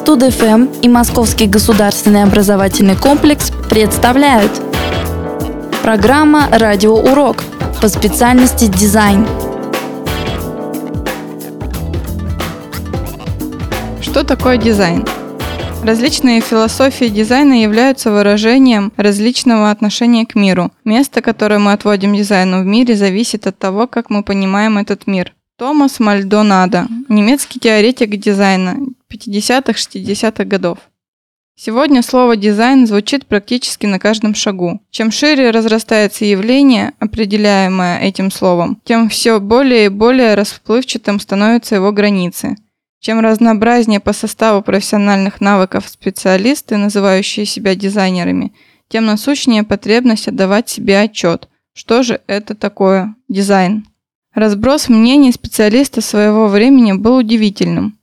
Студ-ФМ и Московский государственный образовательный комплекс представляют Программа «Радиоурок» по специальности дизайн. Что такое дизайн? Различные философии дизайна являются выражением различного отношения к миру. Место, которое мы отводим дизайну в мире, зависит от того, как мы понимаем этот мир. Томас Мальдонадо, немецкий теоретик дизайна 50-60-х годов. Сегодня слово «дизайн» звучит практически на каждом шагу. Чем шире разрастается явление, определяемое этим словом, тем все более и более расплывчатым становятся его границы – чем разнообразнее по составу профессиональных навыков специалисты, называющие себя дизайнерами, тем насущнее потребность отдавать себе отчет, что же это такое дизайн. Разброс мнений специалиста своего времени был удивительным.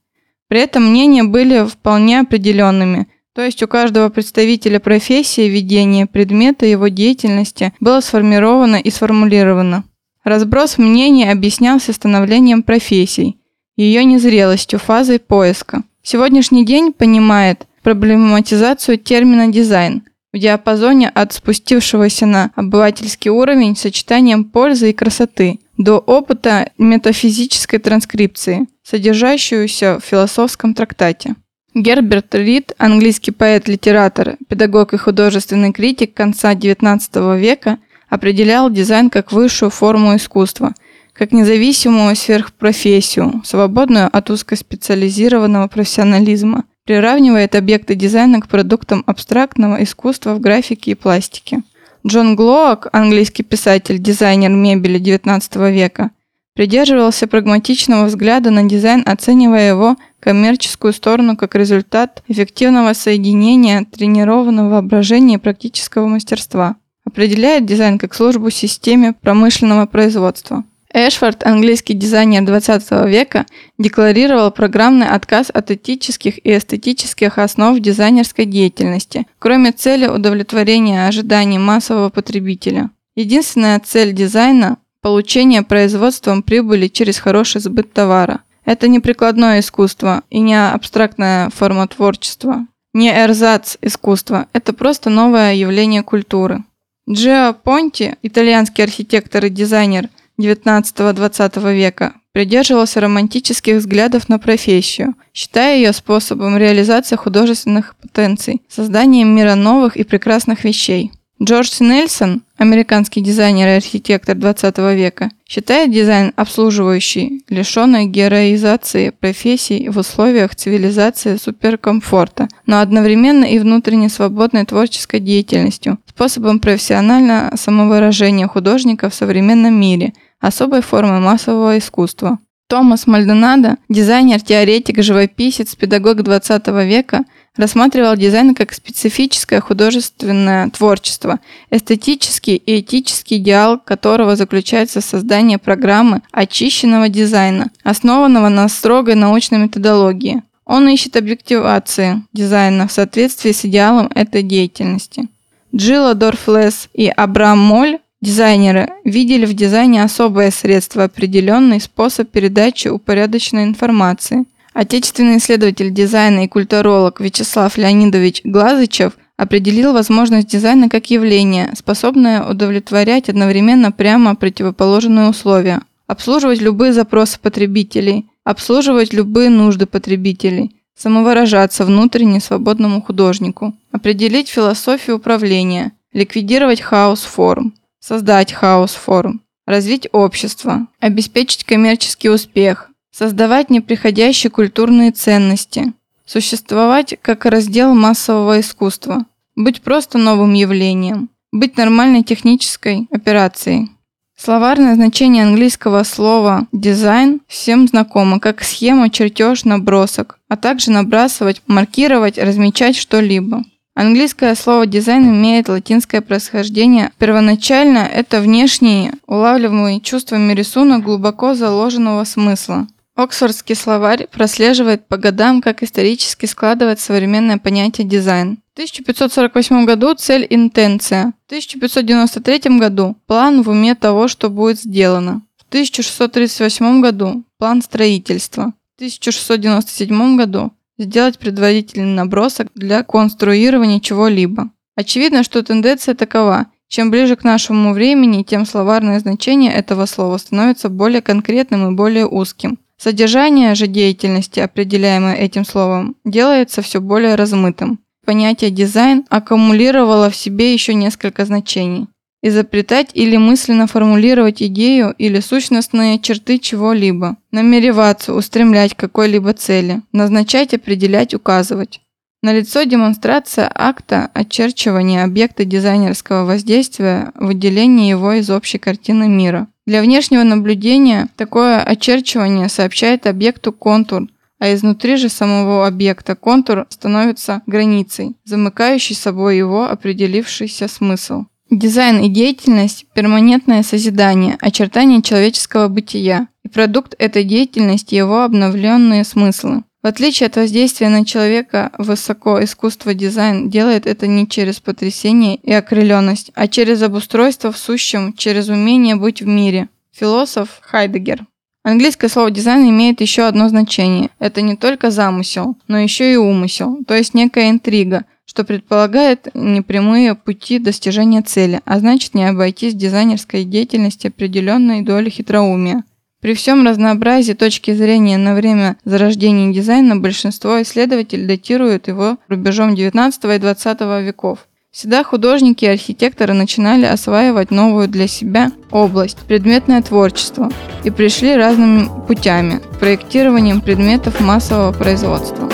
При этом мнения были вполне определенными, то есть у каждого представителя профессии ведение предмета его деятельности было сформировано и сформулировано. Разброс мнений объяснялся становлением профессий – ее незрелостью, фазой поиска. Сегодняшний день понимает проблематизацию термина «дизайн» в диапазоне от спустившегося на обывательский уровень сочетанием пользы и красоты до опыта метафизической транскрипции, содержащуюся в философском трактате. Герберт Рид, английский поэт-литератор, педагог и художественный критик конца XIX века, определял дизайн как высшую форму искусства – как независимую сверхпрофессию, свободную от узкоспециализированного профессионализма, приравнивает объекты дизайна к продуктам абстрактного искусства в графике и пластике. Джон Глоак, английский писатель, дизайнер мебели XIX века, придерживался прагматичного взгляда на дизайн, оценивая его коммерческую сторону как результат эффективного соединения тренированного воображения и практического мастерства. Определяет дизайн как службу системе промышленного производства. Эшфорд, английский дизайнер 20 века, декларировал программный отказ от этических и эстетических основ дизайнерской деятельности, кроме цели удовлетворения ожиданий массового потребителя. Единственная цель дизайна – получение производством прибыли через хороший сбыт товара. Это не прикладное искусство и не абстрактная форма творчества, не эрзац искусства, это просто новое явление культуры. Джио Понти, итальянский архитектор и дизайнер, XIX-XX века придерживался романтических взглядов на профессию, считая ее способом реализации художественных потенций, созданием мира новых и прекрасных вещей. Джордж Нельсон, американский дизайнер и архитектор 20 века, считает дизайн обслуживающий, лишенный героизации профессий в условиях цивилизации суперкомфорта, но одновременно и внутренне свободной творческой деятельностью, способом профессионального самовыражения художника в современном мире – особой формы массового искусства. Томас Мальдонадо, дизайнер, теоретик, живописец, педагог 20 века, рассматривал дизайн как специфическое художественное творчество, эстетический и этический идеал которого заключается в создании программы очищенного дизайна, основанного на строгой научной методологии. Он ищет объективации дизайна в соответствии с идеалом этой деятельности. Джилла Дорфлес и Абрам Моль Дизайнеры видели в дизайне особое средство, определенный способ передачи упорядоченной информации. Отечественный исследователь дизайна и культуролог Вячеслав Леонидович Глазычев определил возможность дизайна как явление, способное удовлетворять одновременно прямо противоположные условия, обслуживать любые запросы потребителей, обслуживать любые нужды потребителей, самовыражаться внутренне свободному художнику, определить философию управления, ликвидировать хаос форм, создать хаос форм, развить общество, обеспечить коммерческий успех, создавать неприходящие культурные ценности, существовать как раздел массового искусства, быть просто новым явлением, быть нормальной технической операцией. Словарное значение английского слова «дизайн» всем знакомо как схема, чертеж, набросок, а также набрасывать, маркировать, размечать что-либо. Английское слово «дизайн» имеет латинское происхождение. Первоначально это внешний, улавливаемый чувствами рисунок глубоко заложенного смысла. Оксфордский словарь прослеживает по годам, как исторически складывает современное понятие «дизайн». В 1548 году цель – интенция. В 1593 году – план в уме того, что будет сделано. В 1638 году – план строительства. В 1697 году сделать предварительный набросок для конструирования чего-либо. Очевидно, что тенденция такова. Чем ближе к нашему времени, тем словарное значение этого слова становится более конкретным и более узким. Содержание же деятельности, определяемое этим словом, делается все более размытым. Понятие дизайн аккумулировало в себе еще несколько значений. Изобретать или мысленно формулировать идею или сущностные черты чего-либо. Намереваться, устремлять к какой-либо цели. Назначать, определять, указывать. Налицо демонстрация акта очерчивания объекта дизайнерского воздействия, выделения его из общей картины мира. Для внешнего наблюдения такое очерчивание сообщает объекту контур, а изнутри же самого объекта контур становится границей, замыкающей собой его определившийся смысл. Дизайн и деятельность – перманентное созидание, очертание человеческого бытия, и продукт этой деятельности – его обновленные смыслы. В отличие от воздействия на человека, высоко искусство дизайн делает это не через потрясение и окрыленность, а через обустройство в сущем, через умение быть в мире. Философ Хайдегер. Английское слово дизайн имеет еще одно значение. Это не только замысел, но еще и умысел, то есть некая интрига, что предполагает непрямые пути достижения цели, а значит не обойтись дизайнерской деятельности определенной доли хитроумия. При всем разнообразии точки зрения на время зарождения дизайна большинство исследователей датируют его рубежом 19 и 20 веков. Всегда художники и архитекторы начинали осваивать новую для себя область – предметное творчество, и пришли разными путями – проектированием предметов массового производства.